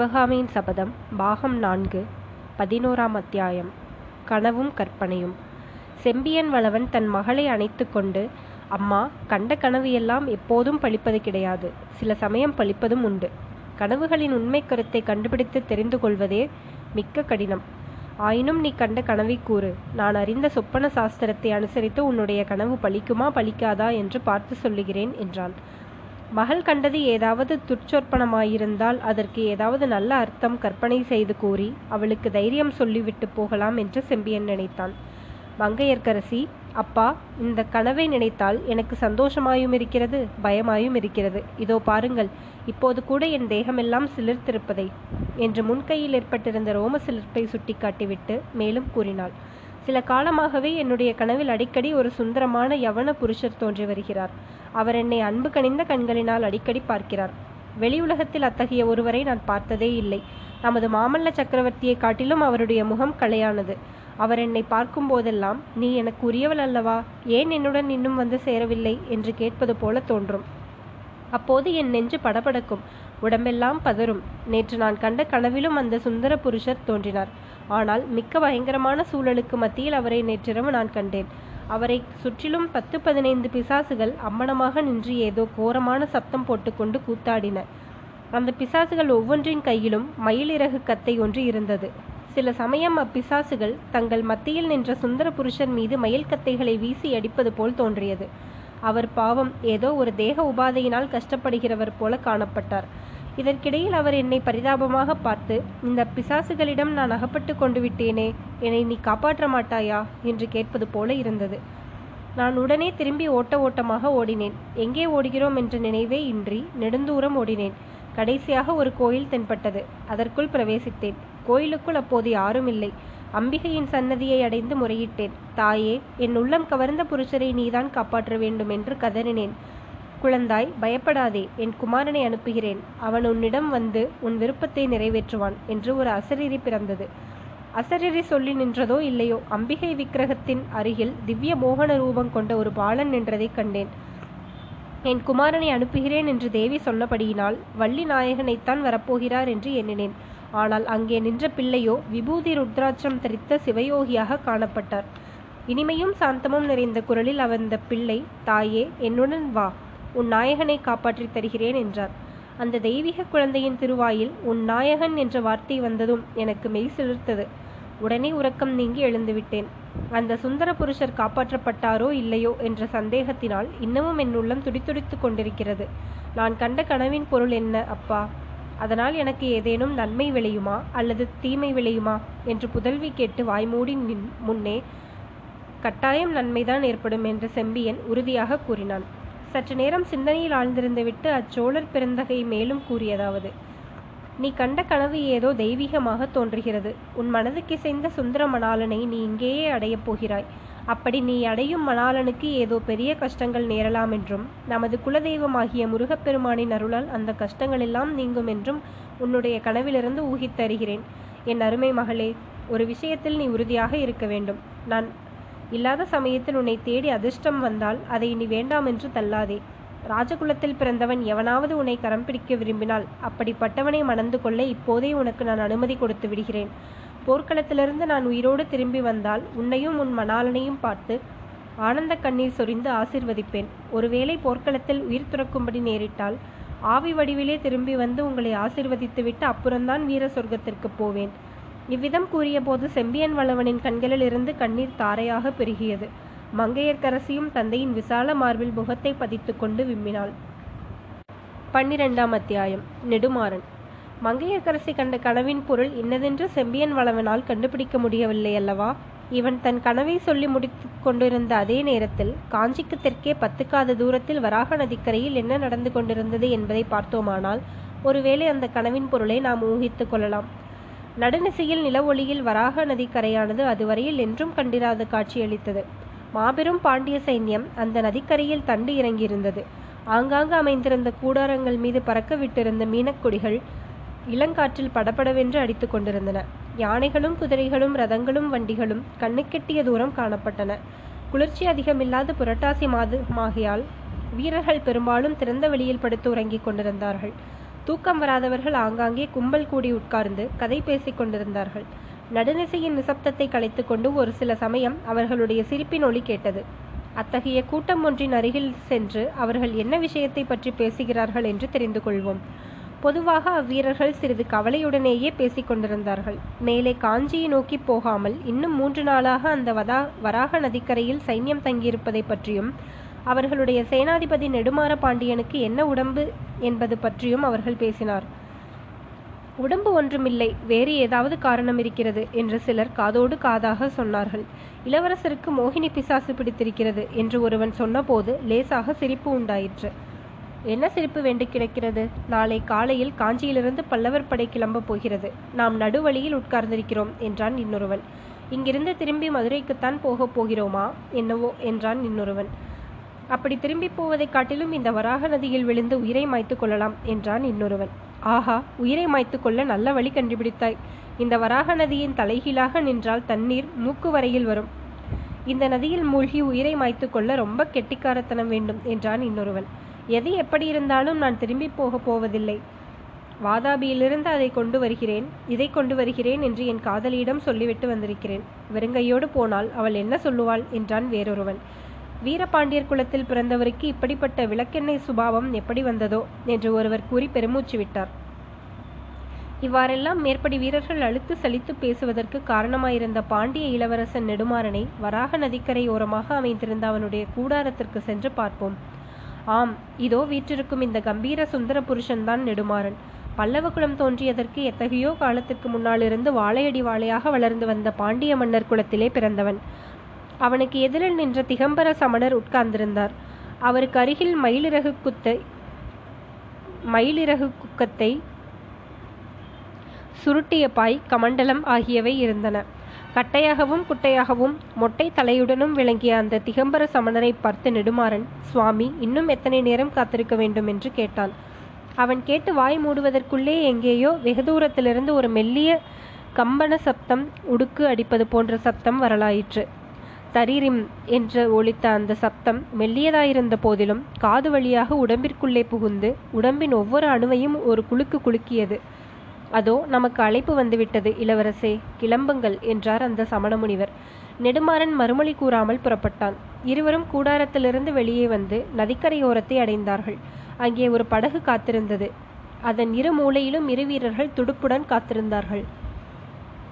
சிவகாமியின் சபதம் பாகம் நான்கு பதினோராம் அத்தியாயம். கனவும் கற்பனையும். செம்பியன் வளவன் தன் மகளை அணைத்து கொண்டு அம்மா கண்ட கனவு எல்லாம் எப்போதும் பழிப்பது கிடையாது. சில சமயம் பழிப்பதும் உண்டு. கனவுகளின் உண்மை கருத்தை கண்டுபிடித்து தெரிந்து கொள்வதே மிக்க கடினம். ஆயினும் நீ கண்ட கனவை கூறு. நான் அறிந்த சொப்பன சாஸ்திரத்தை அனுசரித்து உன்னுடைய கனவு பலிக்குமா பலிக்காதா என்று பார்த்து சொல்லுகிறேன் என்றான். மகள் கண்டது ஏதாவது துர்ச்சொற்பனமாயிருந்தால் அதற்கு ஏதாவது நல்ல அர்த்தம் கற்பனை செய்து கூறி அவளுக்கு தைரியம் சொல்லிவிட்டு போகலாம் என்று செம்பியன் நினைத்தான். மங்கையர்க்கரசி அப்பா இந்த கனவை நினைத்தால் எனக்கு சந்தோஷமாயும் இருக்கிறது பயமாயும் இருக்கிறது. இதோ பாருங்கள் இப்போது கூட என் தேகமெல்லாம் சிலிர்த்திருப்பதை என்று முன்கையில் ஏற்பட்டிருந்த ரோம சிலிர்ப்பை சுட்டிக்காட்டிவிட்டு மேலும் கூறினாள். சில காலமாகவே என்னுடைய கனவில் அடிக்கடி ஒரு சுந்தரமான யவன புருஷர் தோன்றி வருகிறார். அவர் என்னை அன்பு கனிந்த கண்களினால் அடிக்கடி பார்க்கிறார். வெளியுலகத்தில் அத்தகைய ஒருவரை நான் பார்த்ததே இல்லை. நமது மாமல்ல சக்கரவர்த்தியை காட்டிலும் அவருடைய முகம் கலையானது அவர் என்னை பார்க்கும் போதெல்லாம் நீ எனக்கு உரியவள் அல்லவா? ஏன் என்னுடன் இன்னும் வந்து சேரவில்லை? என்று கேட்பது போல தோன்றும். அப்போது என் நெஞ்சு படபடக்கும். உடம்பெல்லாம் பதறும். நேற்று நான் கண்ட கனவிலும் அந்த சுந்தர புருஷர் தோன்றினார். ஆனால் மிக்க பயங்கரமான சூழலுக்கு மத்தியில் அவரை நேற்றிரவு நான் கண்டேன். அவரை சுற்றிலும் பத்து பதினைந்து பிசாசுகள் அம்மனமாக நின்று ஏதோ கோரமான சத்தம் போட்டுக்கொண்டு கூத்தாடின. அந்த பிசாசுகள் ஒவ்வொன்றின் கையிலும் மயிலிறகு கத்தை ஒன்று இருந்தது. சில சமயம் அப்பிசாசுகள் தங்கள் மத்தியில் நின்ற சுந்தர புருஷன் மீது மயில் கத்தைகளை வீசி அடிப்பது போல் தோன்றியது. அவர் பாவம் ஏதோ ஒரு தேக உபாதையினால் கஷ்டப்படுகிறவர் போல காணப்பட்டார். இதற்கிடையில் அவர் என்னை பரிதாபமாக பார்த்து இந்த பிசாசுகளிடம் நான் அகப்பட்டு கொண்டு விட்டேனே என்னை நீ காப்பாற்ற மாட்டாயா? என்று கேட்பது போல இருந்தது. நான் உடனே திரும்பி ஓட்ட ஓட்டமாக ஓடினேன். எங்கே ஓடுகிறோம் என்ற நினைவே இன்றி நெடுந்தூரம் ஓடினேன். கடைசியாக ஒரு கோயில் தென்பட்டது. அதற்குள் பிரவேசித்தேன். கோயிலுக்குள் அப்போது யாரும் இல்லை. அம்பிகையின் சன்னதியை அடைந்து முறையிட்டேன். தாயே என் உள்ளம் கவர்ந்த புருஷரை நீதான் காப்பாற்ற வேண்டும் என்று கதறினேன். குழந்தாய் பயப்படாதே என் குமாரனை அனுப்புகிறேன். அவன் உன்னிடம் வந்து உன் விருப்பத்தை நிறைவேற்றுவான் என்று ஒரு அசரீரி பிறந்தது. அசரீரி சொல்லி நின்றதோ இல்லையோ அம்பிகை விக்கிரகத்தின் அருகில் திவ்ய மோகன ரூபம் கொண்ட ஒரு பாலன் நின்றதைக் கண்டேன். என் குமாரனை அனுப்புகிறேன் என்று தேவி சொன்னபடியினால் வள்ளி நாயகனைத்தான் வரப்போகிறார் என்று எண்ணினேன். ஆனால் அங்கே நின்ற பிள்ளையோ விபூதி ருத்ராட்சம் தரித்த சிவயோகியாக காணப்பட்டார். இனிமையும் சாந்தமும் நிறைந்த குரலில் அவந்த பிள்ளை தாயே என்னுடன் வா உன் நாயகனை காப்பாற்றித் தருகிறேன் என்றார். அந்த தெய்வீக குழந்தையின் திருவாயில் உன் நாயகன் என்ற வார்த்தை வந்ததும் எனக்கு மெய் சிலிர்த்தது. உடனே உறக்கம் நீங்கி எழுந்துவிட்டேன். அந்த சுந்தர புருஷர் காப்பாற்றப்பட்டாரோ இல்லையோ என்ற சந்தேகத்தினால் இன்னமும் என் உள்ளம் துடித்துடித்து கொண்டிருக்கிறது. நான் கண்ட கனவின் பொருள் என்ன அப்பா? அதனால் எனக்கு ஏதேனும் நன்மை விளையுமா அல்லது தீமை விளையுமா என்று புதல்வி கேட்டு வாய்மூடி நின் முன்னே கட்டாயம் நன்மைதான் ஏற்படும் என்று செம்பியன் உறுதியாக கூறினான். சற்று நேரம் சிந்தனையில் ஆழ்ந்திருந்துவிட்டு அச்சோழர் பிறந்தகை மேலும் கூறியதாவது நீ கண்ட கனவு ஏதோ தெய்வீகமாக தோன்றுகிறது. உன் மனதுக்கிசைந்த சுந்தர மணாலனை நீ இங்கேயே அடையப் போகிறாய். அப்படி நீ அடையும் மணாலனுக்கு ஏதோ பெரிய கஷ்டங்கள் நேரலாம் என்றும் நமது குலதெய்வமாகிய முருகப்பெருமானின் அருளால் அந்த கஷ்டங்கள் எல்லாம் நீங்கும் என்றும் உன்னுடைய கனவிலிருந்து ஊகித்தருகிறேன் என் அருமை மகளே ஒரு விஷயத்தில் நீ உறுதியாக இருக்க வேண்டும். நான் இல்லாத சமயத்தில் உன்னை தேடி அதிர்ஷ்டம் வந்தால் அதை நீ வேண்டாம் என்று தள்ளாதே. ராஜகுலத்தில் பிறந்தவன் எவனாவது உன்னை கரம் பிடிக்க விரும்பினால் அப்படிப்பட்டவனை மணந்து கொள்ள இப்போதே உனக்கு நான் அனுமதி கொடுத்து விடுகிறேன். போர்க்களத்திலிருந்து நான் உயிரோடு திரும்பி வந்தால் உன்னையும் உன் மணாலனையும் பார்த்து ஆனந்த கண்ணீர் சொரிந்து ஆசிர்வதிப்பேன். ஒருவேளை போர்க்களத்தில் உயிர் துறக்கும்படி நேரிட்டால் ஆவி வடிவிலே திரும்பி வந்து உங்களை ஆசிர்வதித்துவிட்டு அப்புறம்தான் வீர சொர்க்கத்திற்கு போவேன். இவ்விதம் கூறியபோது செம்பியன் வளவனின் கண்களிலிருந்து கண்ணீர் தாரையாக பெருகியது. மங்கையர்க்கரசியும் தந்தையின் விசால மார்பில் முகத்தை பதித்துக்கொண்டு விம்மினாள். பன்னிரெண்டாம் அத்தியாயம். நெடுமாறன். மங்கையர்க்கரசி கண்ட கனவின் பொருள் இன்னதென்று செம்பியன் வளவனால் கண்டுபிடிக்க முடியவில்லை அல்லவா? இவன் தன் கனவை சொல்லி முடித்து கொண்டிருந்த அதே நேரத்தில் காஞ்சிக்கு தெற்கே பத்துக்காத தூரத்தில் வராக நதிக்கரையில் என்ன நடந்து கொண்டிருந்தது என்பதை பார்த்தோமானால் ஒருவேளை அந்த கனவின் பொருளை நாம் ஊகித்துக் கொள்ளலாம். நடுநிசையில் நில ஒளியில் வராக நதிக்கரையானது அதுவரையில் என்றும் கண்டிராத காட்சியளித்தது. மாபெரும் பாண்டிய சைன்யம் அந்த நதிக்கரையில் தண்டு இறங்கியிருந்தது. ஆங்காங்கு அமைந்திருந்த கூடாரங்கள் மீது பறக்க விட்டிருந்த மீனக்கொடிகள் இளங்காற்றில் படபடவென்று அடித்து கொண்டிருந்தன. யானைகளும் குதிரைகளும் ரதங்களும் வண்டிகளும் கண்ணுக்கெட்டிய தூரம் காணப்பட்டன. குளிர்ச்சி அதிகமில்லாத புரட்டாசி மாதமாகியால் வீரர்கள் பெரும்பாலும் திறந்த வெளியில் படுத்து உறங்கிக் கொண்டிருந்தார்கள். தூக்கம் வராதவர்கள் ஆங்காங்கே கும்பல் கூடி உட்கார்ந்து கதை பேசிக் கொண்டிருந்தார்கள். நடுநிசையின் நிசப்தத்தை கலைத்துக்கொண்டு ஒரு சில சமயம் அவர்களுடைய சிரிப்பின் ஒலி கேட்டது. அத்தகைய கூட்டம் ஒன்றின் அருகில் சென்று அவர்கள் என்ன விஷயத்தை பற்றி பேசுகிறார்கள் என்று தெரிந்து கொள்வோம். பொதுவாக அவ்வீரர்கள் சிறிது கவலையுடனேயே பேசிக் கொண்டிருந்தார்கள். மேலே காஞ்சியை நோக்கி போகாமல் இன்னும் மூன்று நாளாக அந்த வதா வராக நதிக்கரையில் சைன்யம் தங்கியிருப்பதை பற்றியும் அவர்களுடைய சேனாதிபதி நெடுமாற பாண்டியனுக்கு என்ன உடம்பு என்பது பற்றியும் அவர்கள் பேசினார். உடம்பு ஒன்றுமில்லை வேறு ஏதாவது காரணம் இருக்கிறது என்று சிலர் காதோடு காதாக சொன்னார்கள். இளவரசருக்கு மோகினி பிசாசு பிடித்திருக்கிறது என்று ஒருவன் சொன்னபோது லேசாக சிரிப்பு உண்டாயிற்று. என்ன சிரிப்பு வேண்டு கிடக்கிறது? நாளை காலையில் காஞ்சியிலிருந்து பல்லவர் படை கிளம்பப் போகிறது. நாம் நடுவழியில் உட்கார்ந்திருக்கிறோம் என்றான் இன்னொருவன். இங்கிருந்து திரும்பி மதுரைக்குத்தான் போகப் போகிறோமா? என்னவோ என்றான் இன்னொருவன். அப்படி திரும்பி போவதைக் காட்டிலும் இந்த வராக நதியில் விழுந்து உயிரை மாய்த்து கொள்ளலாம் என்றான் இன்னொருவன். ஆஹா உயிரை மாய்த்து கொள்ள நல்ல வழி கண்டுபிடித்தாய். இந்த வராக நதியின் தலைகீழாக நின்றால் தண்ணீர் மூக்கு வரையில் வரும். இந்த நதியில் மூழ்கி உயிரை மாய்த்து கொள்ள ரொம்ப கெட்டிக்காரத்தனம் வேண்டும் என்றான் இன்னொருவன். எது எப்படி இருந்தாலும் நான் திரும்பி போக போவதில்லை. வாதாபியிலிருந்து அதை கொண்டு வருகிறேன் இதை கொண்டு வருகிறேன் என்று என் காதலியிடம் சொல்லிவிட்டு வந்திருக்கிறேன். வெறுங்கையோடு போனால் அவள் என்ன சொல்லுவாள் என்றான் வேறொருவன். வீரபாண்டியர் குலத்தில் பிறந்தவருக்கு இப்படிப்பட்ட விளக்கெண்ணெய் சுபாவம் எப்படி வந்ததோ என்று ஒருவர் கூறி பெருமூச்சு விட்டார். இவ்வாறெல்லாம் மேற்படி வீரர்கள் அழுத்து சலித்து பேசுவதற்கு காரணமாயிருந்த பாண்டிய இளவரசன் நெடுமாறனை வராக நதிக்கரை ஓரமாக அமைந்திருந்த அவனுடைய கூடாரத்திற்கு சென்று பார்ப்போம். ஆம் இதோ வீற்றிருக்கும் இந்த கம்பீர சுந்தர புருஷன்தான் நெடுமாறன். பல்லவ குலம் தோன்றியதற்கு எத்தகையோ காலத்திற்கு முன்னாலிருந்து வாழையடி வாழையாக வளர்ந்து வந்த பாண்டிய மன்னர் குலத்திலே பிறந்தவன். அவனுக்கு எதிரில் நின்ற திகம்பர சமணர் உட்கார்ந்திருந்தார். அவருக்கு அருகில் மயிலிறகு குத்தை மயிலிறகு குக்கத்தை சுருட்டிய பாய் கமண்டலம் ஆகியவை இருந்தன. கட்டையாகவும் குட்டையாகவும் மொட்டை தலையுடனும் விளங்கிய அந்த திகம்பர சமணரை பார்த்து நெடுமாறன் சுவாமி இன்னும் எத்தனை நேரம் காத்திருக்க வேண்டும்? என்று கேட்டான் அவன் கேட்டு வாய் மூடுவதற்குள்ளே எங்கேயோ வெகு தூரத்திலிருந்து ஒரு மெல்லிய கம்பன சப்தம் உடுக்கு அடிப்பது போன்ற சப்தம் வரலாயிற்று. தரீரிம் என்று ஒலித்த அந்த சப்தம் மெல்லியதாயிருந்த போதிலும் காது வழியாக உடம்பிற்குள்ளே புகுந்து உடம்பின் ஒவ்வொரு அணுவையும் ஒரு குலுக்கு குலுக்கியது. அதோ நமக்கு அழைப்பு வந்துவிட்டது இளவரசே கிளம்புங்கள் என்றார் அந்த சமணமுனிவர். நெடுமாறன் மறுமொழி கூறாமல் புறப்பட்டான். இருவரும் கூடாரத்திலிருந்து வெளியே வந்து நதிக்கரையோரத்தை அடைந்தார்கள். அங்கே ஒரு படகு காத்திருந்தது. அதன் இரு மூலையிலும் இரு வீரர்கள் துடுப்புடன் காத்திருந்தார்கள்.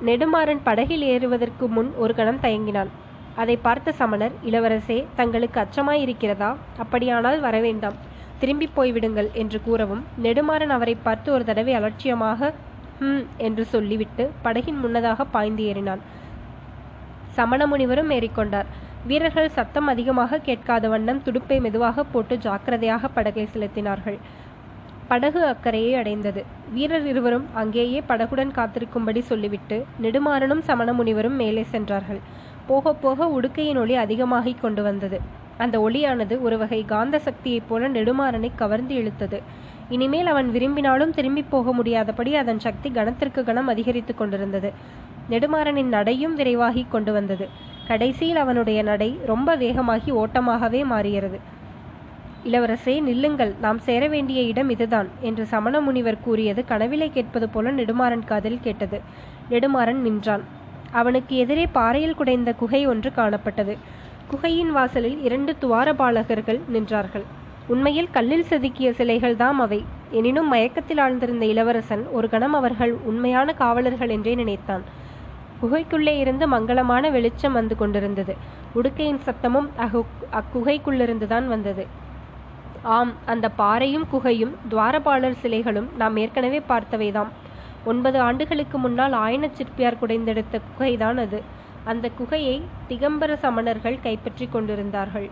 நெடுமாறன் படகில் ஏறுவதற்கு முன் ஒரு கணம் தயங்கினான். அதை பார்த்த சமணர் இளவரசே தங்களுக்கு அச்சமாயிருக்கிறதா? அப்படியானால் வரவேண்டாம். திரும்பி போய்விடுங்கள் என்று கூறவும் நெடுமாறன் அவரை பார்த்து ஒரு தடவை அலட்சியமாக ஹம் என்று சொல்லிவிட்டு படகின் முன்னதாக பாய்ந்து ஏறினான். சமண முனிவரும் ஏறிக்கொண்டார். வீரர்கள் சத்தம் அதிகமாக கேட்காத வண்ணம் துடுப்பை மெதுவாக போட்டு ஜாக்கிரதையாக படகை செலுத்தினார்கள். படகு அக்கறையை அடைந்தது. வீரர் இருவரும் அங்கேயே படகுடன் காத்திருக்கும்படி சொல்லிவிட்டு நெடுமாறனும் சமண முனிவரும் மேலே சென்றார்கள். போக போக உடுக்கையின் ஒளி அதிகமாகிக் கொண்டு வந்தது. அந்த ஒளியானது ஒரு வகை காந்த சக்தியைப் போல நெடுமாறனை கவர்ந்து இழுத்தது. இனிமேல் அவன் விரும்பினாலும் திரும்பி போக முடியாதபடி அதன் சக்தி கணத்திற்கு கணம் அதிகரித்து கொண்டிருந்தது. நெடுமாறனின் நடையும் விரைவாகி கொண்டு வந்தது. கடைசியில் அவனுடைய நடை ரொம்ப வேகமாகி ஓட்டமாகவே மாறியது. இளவரசே நில்லுங்கள். நாம் சேர வேண்டிய இடம் இதுதான் என்று சமண முனிவர் கூறியது கனவிலே கேட்பது போல நெடுமாறன் காதில் கேட்டது. நெடுமாறன் நின்றான். அவனுக்கு எதிரே பாறையில் குடைந்த குகை ஒன்று காணப்பட்டது. குகையின் வாசலில் இரண்டு துவாரபாலகர்கள் நின்றார்கள். உண்மையில் கல்லில் செதுக்கிய சிலைகள் தாம் அவை. எனினும் மயக்கத்தில் ஆழ்ந்திருந்த இளவரசன் ஒரு கணம் அவர்கள் உண்மையான காவலர்கள் என்றே நினைத்தான். குகைக்குள்ளே இருந்து மங்களமான வெளிச்சம் வந்து கொண்டிருந்தது. உடுக்கையின் சத்தமும் அகு அக்குகைக்குள்ளிருந்துதான் வந்தது. ஆம் அந்த பாறையும் குகையும் துவாரபாலர் சிலைகளும் நாம் ஏற்கனவே பார்த்தவைதாம். ஒன்பது ஆண்டுகளுக்கு முன்னால் ஆயன சிற்பியார் குடைந்தெடுத்த குகைதான் அது. அந்த குகையை திகம்பர சமணர்கள் கைப்பற்றி கொண்டிருந்தார்கள்.